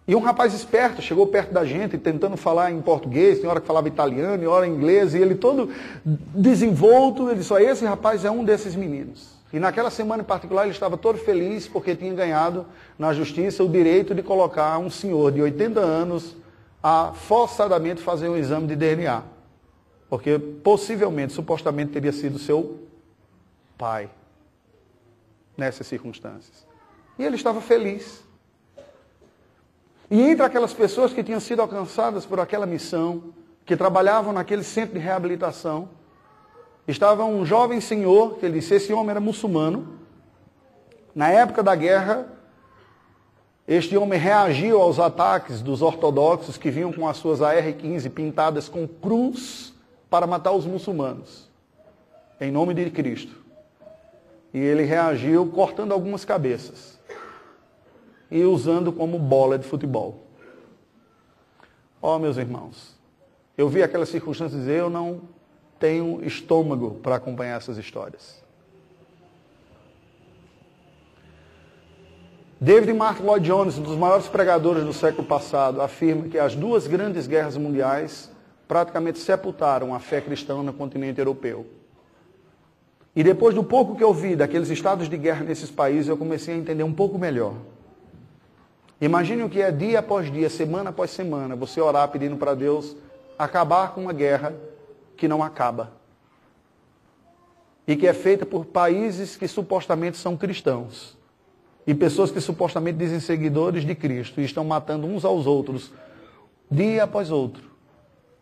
E um rapaz esperto chegou perto da gente, tentando falar em português, tem hora que falava italiano, tem hora em inglês, e ele todo desenvolto, ele disse, esse rapaz é um desses meninos. E naquela semana em particular ele estava todo feliz porque tinha ganhado na justiça o direito de colocar um senhor de 80 anos a forçadamente fazer um exame de DNA. Porque possivelmente, supostamente, teria sido seu pai nessas circunstâncias. E ele estava feliz. E entre aquelas pessoas que tinham sido alcançadas por aquela missão, que trabalhavam naquele centro de reabilitação, estava um jovem senhor, que ele disse, esse homem era muçulmano. Na época da guerra, este homem reagiu aos ataques dos ortodoxos que vinham com as suas AR-15 pintadas com cruz para matar os muçulmanos, em nome de Cristo. E ele reagiu cortando algumas cabeças e usando como bola de futebol. Ó, oh, meus irmãos, eu vi aquelas circunstâncias dizer, eu não tenho estômago para acompanhar essas histórias. David Mark Lloyd Jones, um dos maiores pregadores do século passado, afirma que as duas grandes guerras mundiais praticamente sepultaram a fé cristã no continente europeu. E depois do pouco que eu vi daqueles estados de guerra nesses países, eu comecei a entender um pouco melhor Imagine o que é dia após dia, semana após semana, você orar pedindo para Deus acabar com uma guerra que não acaba. E que é feita por países que supostamente são cristãos. E pessoas que supostamente dizem seguidores de Cristo e estão matando uns aos outros, dia após outro,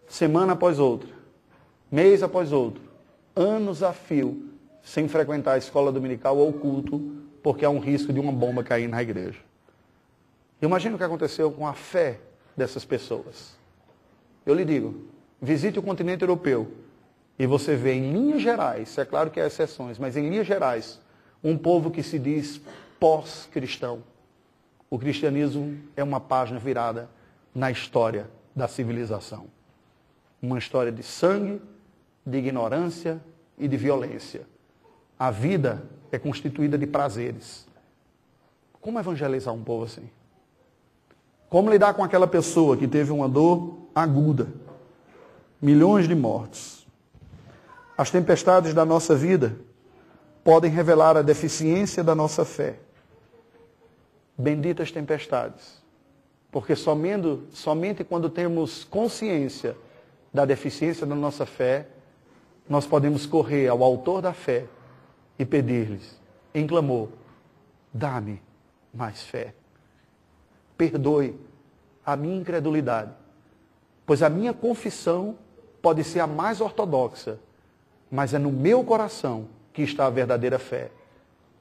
semana após outra, mês após outro, anos a fio, sem frequentar a escola dominical ou culto, porque há um risco de uma bomba cair na igreja. Imagina o que aconteceu com a fé dessas pessoas. Eu lhe digo, visite o continente europeu e você vê em linhas gerais, é claro que há exceções, mas em linhas gerais, um povo que se diz pós-cristão. O cristianismo é uma página virada na história da civilização. Uma história de sangue, de ignorância e de violência. A vida é constituída de prazeres. Como evangelizar um povo assim? Como lidar com aquela pessoa que teve uma dor aguda? Milhões de mortos. As tempestades da nossa vida podem revelar a deficiência da nossa fé. Benditas tempestades. Porque somente, somente quando temos consciência da deficiência da nossa fé, nós podemos correr ao autor da fé e pedir-lhes, em clamor, dá-me mais fé. Perdoe a minha incredulidade, pois a minha confissão pode ser a mais ortodoxa, mas é no meu coração que está a verdadeira fé.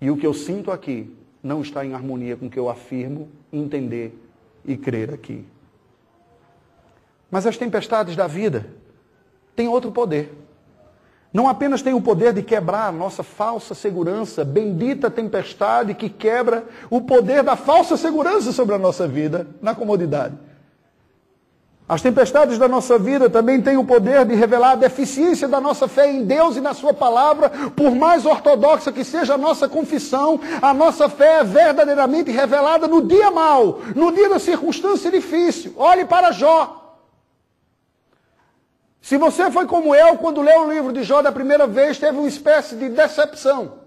E o que eu sinto aqui não está em harmonia com o que eu afirmo, entender e crer aqui. Mas as tempestades da vida têm outro poder. Não apenas tem o poder de quebrar a nossa falsa segurança, bendita tempestade que quebra o poder da falsa segurança sobre a nossa vida na comodidade. As tempestades da nossa vida também têm o poder de revelar a deficiência da nossa fé em Deus e na Sua palavra, por mais ortodoxa que seja a nossa confissão, a nossa fé é verdadeiramente revelada no dia mau, no dia da circunstância difícil. Olhe para Jó. Se você foi como eu, quando leu o livro de Jó da primeira vez, teve uma espécie de decepção.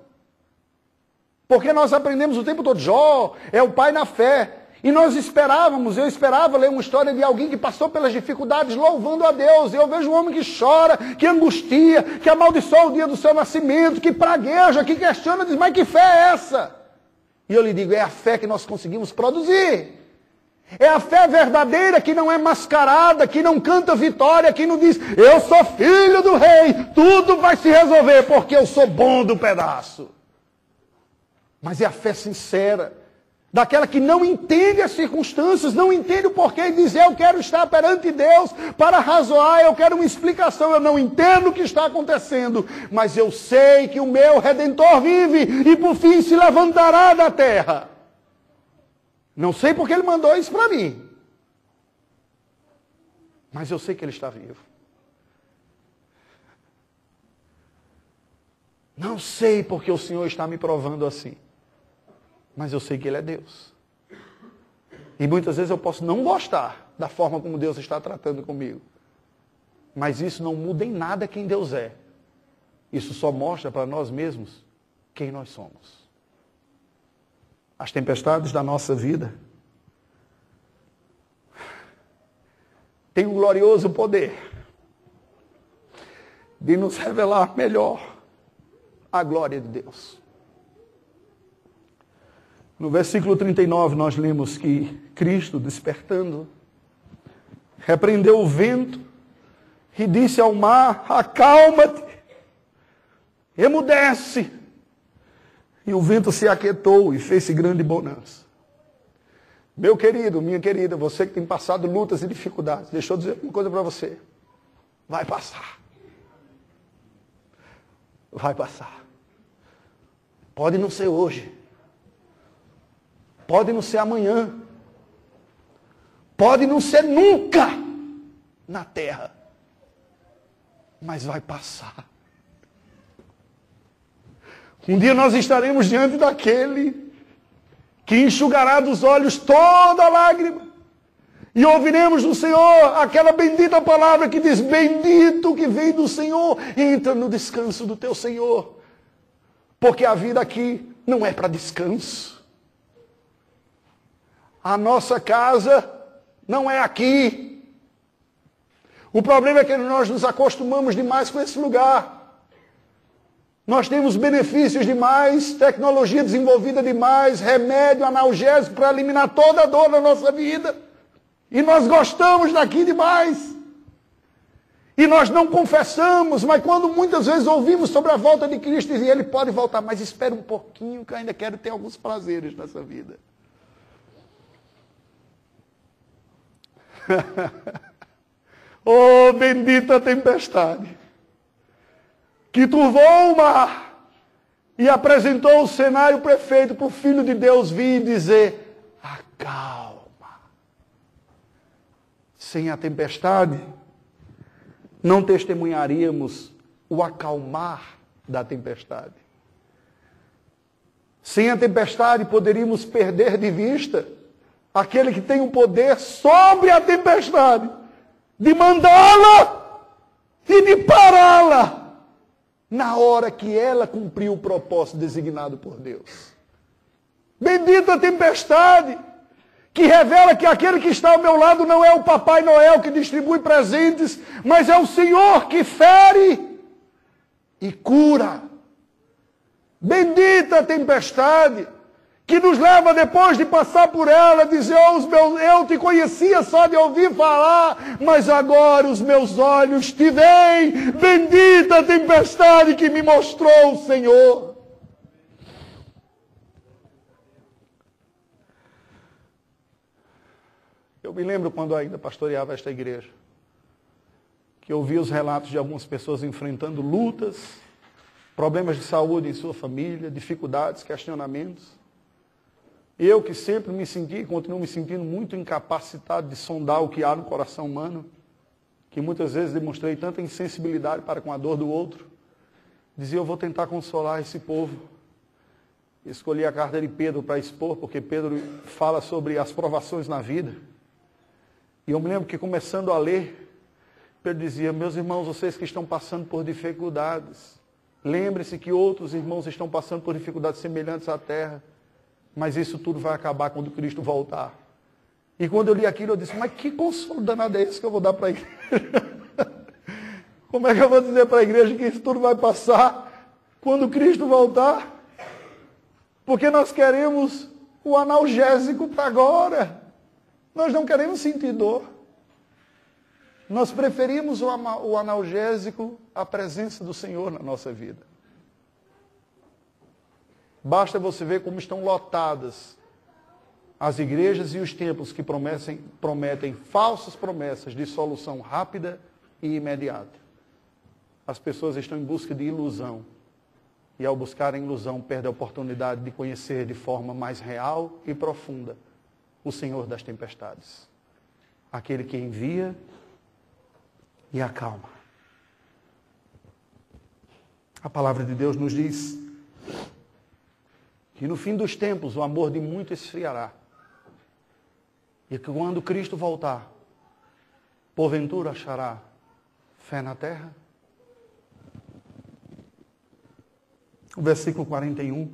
Porque nós aprendemos o tempo todo, Jó é o pai na fé. E nós esperávamos, eu esperava ler uma história de alguém que passou pelas dificuldades louvando a Deus. Eu vejo um homem que chora, que angustia, que amaldiçoa o dia do seu nascimento, que pragueja, que questiona, diz, mas que fé é essa? E eu lhe digo, é a fé que nós conseguimos produzir. É a fé verdadeira que não é mascarada, que não canta vitória, que não diz, eu sou filho do rei, tudo vai se resolver porque eu sou bom do pedaço. Mas é a fé sincera, daquela que não entende as circunstâncias, não entende o porquê e diz, eu quero estar perante Deus para razoar, eu quero uma explicação, eu não entendo o que está acontecendo, mas eu sei que o meu Redentor vive e por fim se levantará da terra. Não sei porque ele mandou isso para mim. Mas eu sei que ele está vivo. Não sei porque o Senhor está me provando assim. Mas eu sei que Ele é Deus. E muitas vezes eu posso não gostar da forma como Deus está tratando comigo. Mas isso não muda em nada quem Deus é. Isso só mostra para nós mesmos quem nós somos as tempestades da nossa vida, tem um glorioso poder de nos revelar melhor a glória de Deus. No versículo 39, nós lemos que Cristo, despertando, repreendeu o vento e disse ao mar: Acalma-te, emudece. E o vento se aquietou e fez-se grande bonança. Meu querido, minha querida, você que tem passado lutas e dificuldades, deixa eu dizer uma coisa para você. Vai passar. Vai passar. Pode não ser hoje. Pode não ser amanhã. Pode não ser nunca na terra. Mas vai passar. Um dia nós estaremos diante daquele que enxugará dos olhos toda lágrima. E ouviremos do Senhor aquela bendita palavra que diz: Bendito que vem do Senhor, entra no descanso do teu Senhor. Porque a vida aqui não é para descanso. A nossa casa não é aqui. O problema é que nós nos acostumamos demais com esse lugar. Nós temos benefícios demais, tecnologia desenvolvida demais, remédio analgésico para eliminar toda a dor da nossa vida. E nós gostamos daqui demais. E nós não confessamos, mas quando muitas vezes ouvimos sobre a volta de Cristo, e ele pode voltar, mas espera um pouquinho que eu ainda quero ter alguns prazeres nessa vida. oh, bendita tempestade! que turvou o mar e apresentou o cenário perfeito para o Filho de Deus vir e dizer: acalma. Sem a tempestade, não testemunharíamos o acalmar da tempestade. Sem a tempestade, poderíamos perder de vista aquele que tem o poder sobre a tempestade, de mandá-la e de pará-la na hora que ela cumpriu o propósito designado por Deus. Bendita a tempestade, que revela que aquele que está ao meu lado não é o Papai Noel que distribui presentes, mas é o Senhor que fere e cura. Bendita a tempestade, que nos leva depois de passar por ela a dizer, oh, os meus, eu te conhecia só de ouvir falar, mas agora os meus olhos te veem. Bendita tempestade que me mostrou o Senhor. Eu me lembro quando ainda pastoreava esta igreja, que ouvi os relatos de algumas pessoas enfrentando lutas, problemas de saúde em sua família, dificuldades, questionamentos. Eu que sempre me senti continuo me sentindo muito incapacitado de sondar o que há no coração humano, que muitas vezes demonstrei tanta insensibilidade para com a dor do outro, dizia: Eu vou tentar consolar esse povo. Escolhi a carta de Pedro para expor, porque Pedro fala sobre as provações na vida. E eu me lembro que começando a ler, Pedro dizia: Meus irmãos, vocês que estão passando por dificuldades, lembre-se que outros irmãos estão passando por dificuldades semelhantes à terra. Mas isso tudo vai acabar quando Cristo voltar. E quando eu li aquilo, eu disse, mas que consolo danado é esse que eu vou dar para a igreja? Como é que eu vou dizer para a igreja que isso tudo vai passar quando Cristo voltar? Porque nós queremos o analgésico para agora. Nós não queremos sentir dor. Nós preferimos o analgésico à presença do Senhor na nossa vida. Basta você ver como estão lotadas as igrejas e os templos que prometem, prometem falsas promessas de solução rápida e imediata. As pessoas estão em busca de ilusão. E ao buscar a ilusão, perdem a oportunidade de conhecer de forma mais real e profunda o Senhor das tempestades. Aquele que envia e acalma. A palavra de Deus nos diz que no fim dos tempos o amor de muito esfriará. E que quando Cristo voltar, porventura achará fé na terra? O versículo 41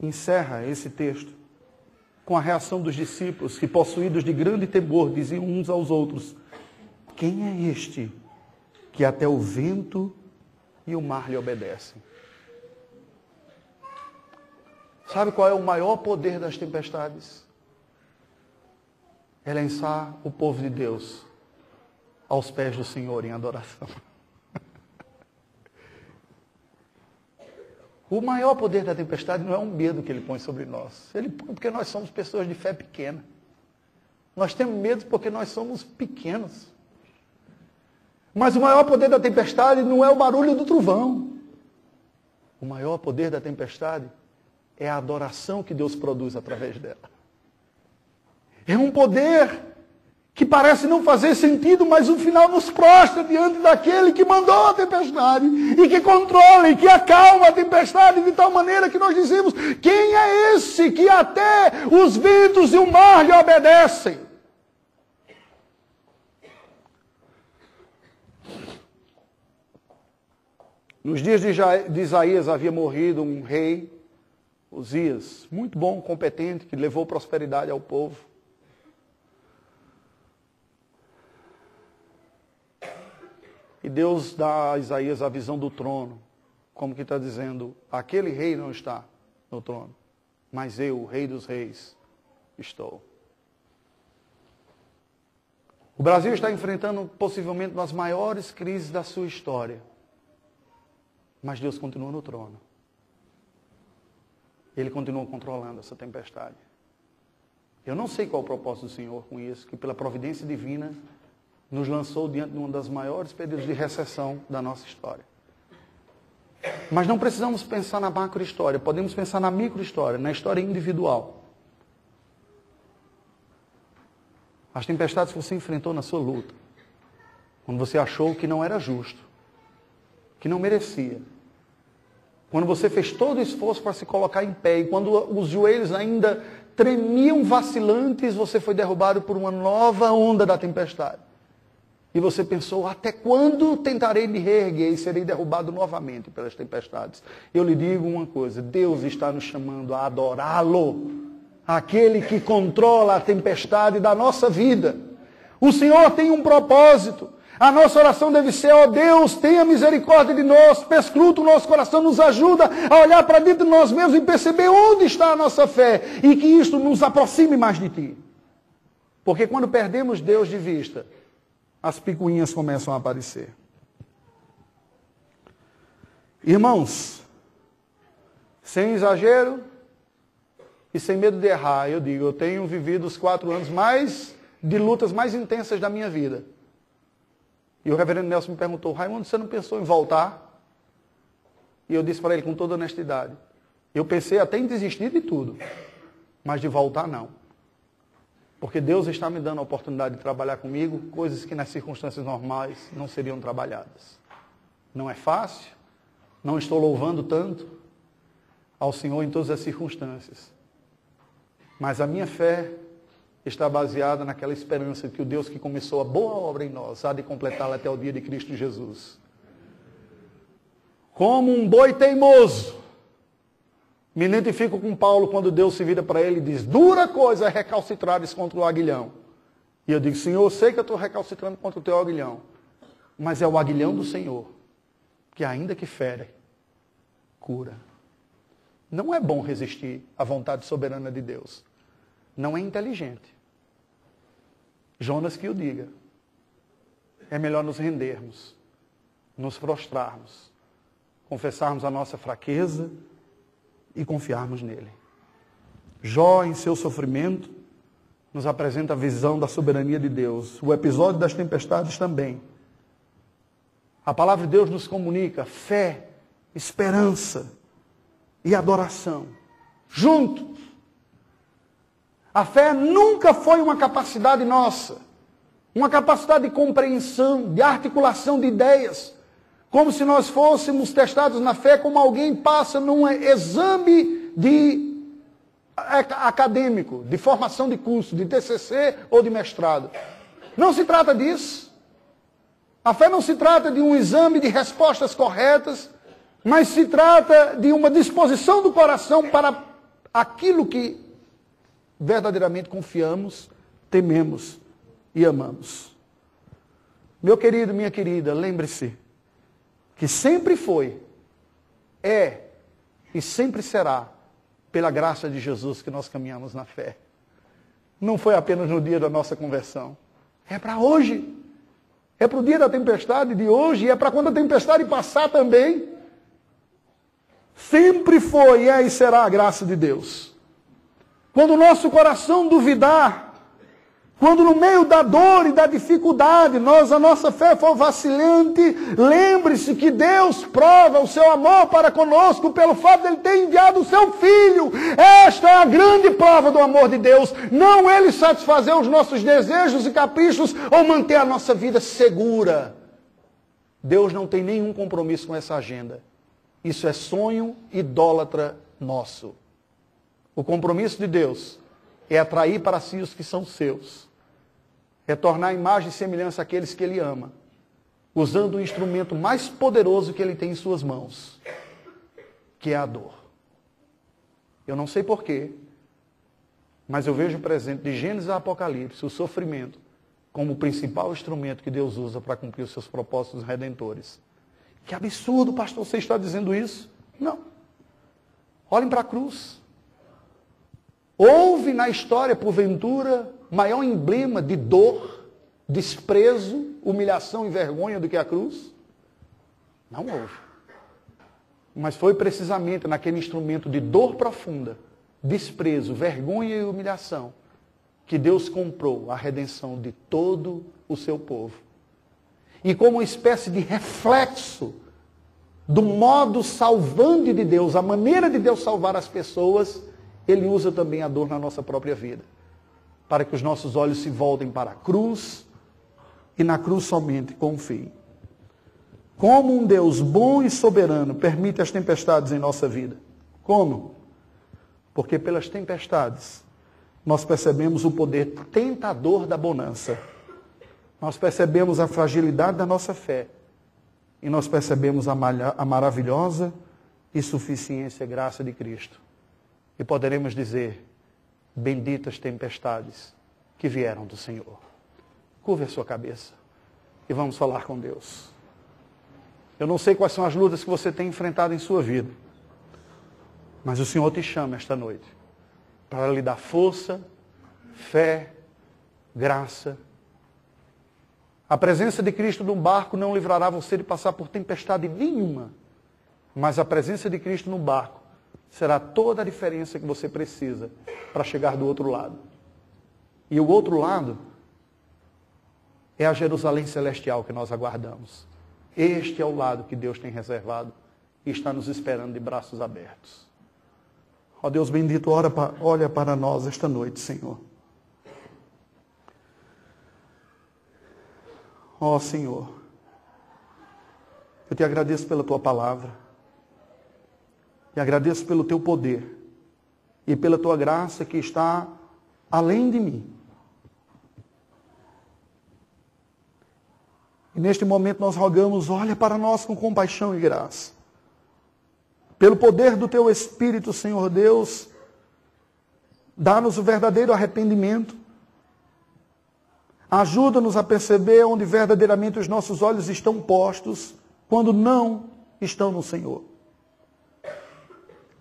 encerra esse texto com a reação dos discípulos que, possuídos de grande temor, diziam uns aos outros: Quem é este que até o vento e o mar lhe obedecem? Sabe qual é o maior poder das tempestades? É lançar o povo de Deus aos pés do Senhor em adoração. O maior poder da tempestade não é um medo que ele põe sobre nós. Ele põe porque nós somos pessoas de fé pequena. Nós temos medo porque nós somos pequenos. Mas o maior poder da tempestade não é o barulho do trovão. O maior poder da tempestade é a adoração que Deus produz através dela. É um poder que parece não fazer sentido, mas no final nos prostra diante daquele que mandou a tempestade e que controla e que acalma a tempestade de tal maneira que nós dizemos: quem é esse que até os ventos e o mar lhe obedecem? Nos dias de Isaías havia morrido um rei Osias, muito bom, competente, que levou prosperidade ao povo. E Deus dá a Isaías a visão do trono, como que está dizendo, aquele rei não está no trono, mas eu, o rei dos reis, estou. O Brasil está enfrentando possivelmente uma das maiores crises da sua história. Mas Deus continua no trono. Ele continua controlando essa tempestade. Eu não sei qual é o propósito do Senhor com isso, que pela providência divina nos lançou diante de um das maiores períodos de recessão da nossa história. Mas não precisamos pensar na macro história, podemos pensar na micro história, na história individual. As tempestades que você enfrentou na sua luta, quando você achou que não era justo, que não merecia, quando você fez todo o esforço para se colocar em pé, e quando os joelhos ainda tremiam vacilantes, você foi derrubado por uma nova onda da tempestade. E você pensou, até quando tentarei me reerguer e serei derrubado novamente pelas tempestades? Eu lhe digo uma coisa, Deus está nos chamando a adorá-lo, aquele que controla a tempestade da nossa vida. O Senhor tem um propósito. A nossa oração deve ser, ó oh Deus, tenha misericórdia de nós, perscruta o nosso coração, nos ajuda a olhar para dentro de nós mesmos e perceber onde está a nossa fé e que isto nos aproxime mais de Ti. Porque quando perdemos Deus de vista, as picuinhas começam a aparecer. Irmãos, sem exagero e sem medo de errar, eu digo, eu tenho vivido os quatro anos mais de lutas mais intensas da minha vida. E o reverendo Nelson me perguntou, Raimundo, você não pensou em voltar? E eu disse para ele com toda honestidade, eu pensei até em desistir de tudo, mas de voltar não. Porque Deus está me dando a oportunidade de trabalhar comigo coisas que nas circunstâncias normais não seriam trabalhadas. Não é fácil, não estou louvando tanto ao Senhor em todas as circunstâncias. Mas a minha fé está baseada naquela esperança que o Deus que começou a boa obra em nós há de completá-la até o dia de Cristo Jesus. Como um boi teimoso, me identifico com Paulo quando Deus se vira para ele e diz: dura coisa é recalcitrares contra o aguilhão. E eu digo: Senhor, eu sei que eu estou recalcitrando contra o teu aguilhão, mas é o aguilhão do Senhor, que ainda que fere, cura. Não é bom resistir à vontade soberana de Deus. Não é inteligente. Jonas que o diga. É melhor nos rendermos, nos prostrarmos, confessarmos a nossa fraqueza e confiarmos nele. Jó, em seu sofrimento, nos apresenta a visão da soberania de Deus. O episódio das tempestades também. A palavra de Deus nos comunica fé, esperança e adoração. Juntos. A fé nunca foi uma capacidade nossa, uma capacidade de compreensão, de articulação de ideias como se nós fôssemos testados na fé, como alguém passa num exame de acadêmico, de formação de curso, de TCC ou de mestrado. Não se trata disso. A fé não se trata de um exame de respostas corretas, mas se trata de uma disposição do coração para aquilo que verdadeiramente confiamos, tememos e amamos. Meu querido, minha querida, lembre-se que sempre foi, é e sempre será pela graça de Jesus que nós caminhamos na fé. Não foi apenas no dia da nossa conversão. É para hoje. É para o dia da tempestade de hoje e é para quando a tempestade passar também. Sempre foi, é e será a graça de Deus. Quando o nosso coração duvidar, quando no meio da dor e da dificuldade, nós a nossa fé for vacilante, lembre-se que Deus prova o seu amor para conosco pelo fato de ele ter enviado o seu filho. Esta é a grande prova do amor de Deus. Não ele satisfazer os nossos desejos e caprichos ou manter a nossa vida segura. Deus não tem nenhum compromisso com essa agenda. Isso é sonho idólatra nosso. O compromisso de Deus é atrair para si os que são seus é tornar a imagem e semelhança àqueles que ele ama, usando o instrumento mais poderoso que ele tem em suas mãos, que é a dor. Eu não sei porquê, mas eu vejo presente de Gênesis a Apocalipse o sofrimento como o principal instrumento que Deus usa para cumprir os seus propósitos redentores. Que absurdo, pastor, você está dizendo isso? Não. Olhem para a cruz. Houve na história, porventura, maior emblema de dor, desprezo, humilhação e vergonha do que a cruz? Não houve. Mas foi precisamente naquele instrumento de dor profunda, desprezo, vergonha e humilhação, que Deus comprou a redenção de todo o seu povo. E como uma espécie de reflexo do modo salvante de Deus, a maneira de Deus salvar as pessoas, ele usa também a dor na nossa própria vida para que os nossos olhos se voltem para a cruz e na cruz somente confiem. Como um Deus bom e soberano permite as tempestades em nossa vida? Como? Porque pelas tempestades nós percebemos o poder tentador da bonança. Nós percebemos a fragilidade da nossa fé. E nós percebemos a, a maravilhosa e suficiência graça de Cristo. E poderemos dizer: benditas tempestades que vieram do Senhor. Curve a sua cabeça e vamos falar com Deus. Eu não sei quais são as lutas que você tem enfrentado em sua vida, mas o Senhor te chama esta noite para lhe dar força, fé, graça. A presença de Cristo num barco não livrará você de passar por tempestade nenhuma, mas a presença de Cristo no barco será toda a diferença que você precisa para chegar do outro lado. E o outro lado é a Jerusalém celestial que nós aguardamos. Este é o lado que Deus tem reservado e está nos esperando de braços abertos. Ó Deus bendito, olha para nós esta noite, Senhor. Ó Senhor, eu te agradeço pela tua palavra, e agradeço pelo teu poder e pela tua graça que está além de mim. E neste momento nós rogamos, olha para nós com compaixão e graça. Pelo poder do teu Espírito, Senhor Deus, dá-nos o verdadeiro arrependimento. Ajuda-nos a perceber onde verdadeiramente os nossos olhos estão postos, quando não estão no Senhor.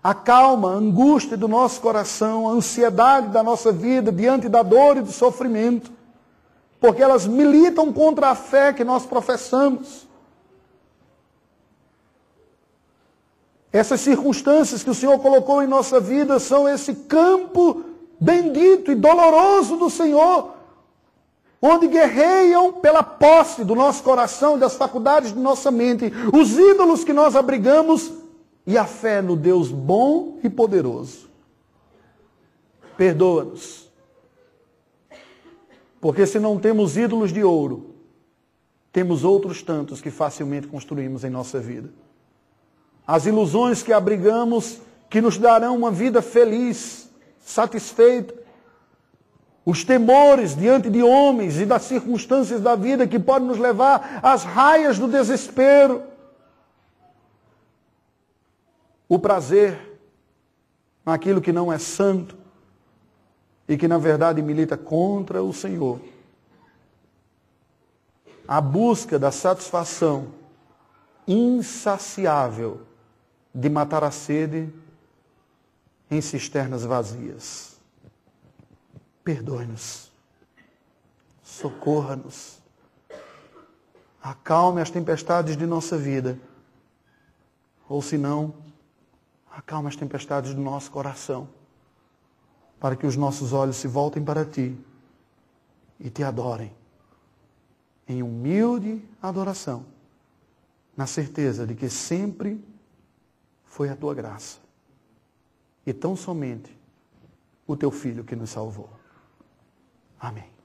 Acalma a angústia do nosso coração, a ansiedade da nossa vida diante da dor e do sofrimento porque elas militam contra a fé que nós professamos. Essas circunstâncias que o Senhor colocou em nossa vida são esse campo bendito e doloroso do Senhor, onde guerreiam pela posse do nosso coração, das faculdades de nossa mente, os ídolos que nós abrigamos e a fé no Deus bom e poderoso. Perdoa-nos porque se não temos ídolos de ouro, temos outros tantos que facilmente construímos em nossa vida. As ilusões que abrigamos, que nos darão uma vida feliz, satisfeita. Os temores diante de homens e das circunstâncias da vida que podem nos levar às raias do desespero. O prazer naquilo que não é santo e que na verdade milita contra o Senhor. A busca da satisfação insaciável de matar a sede em cisternas vazias. Perdoe-nos, socorra-nos, acalme as tempestades de nossa vida, ou se não, acalme as tempestades do nosso coração para que os nossos olhos se voltem para ti e te adorem em humilde adoração, na certeza de que sempre foi a tua graça e tão somente o teu filho que nos salvou. Amém.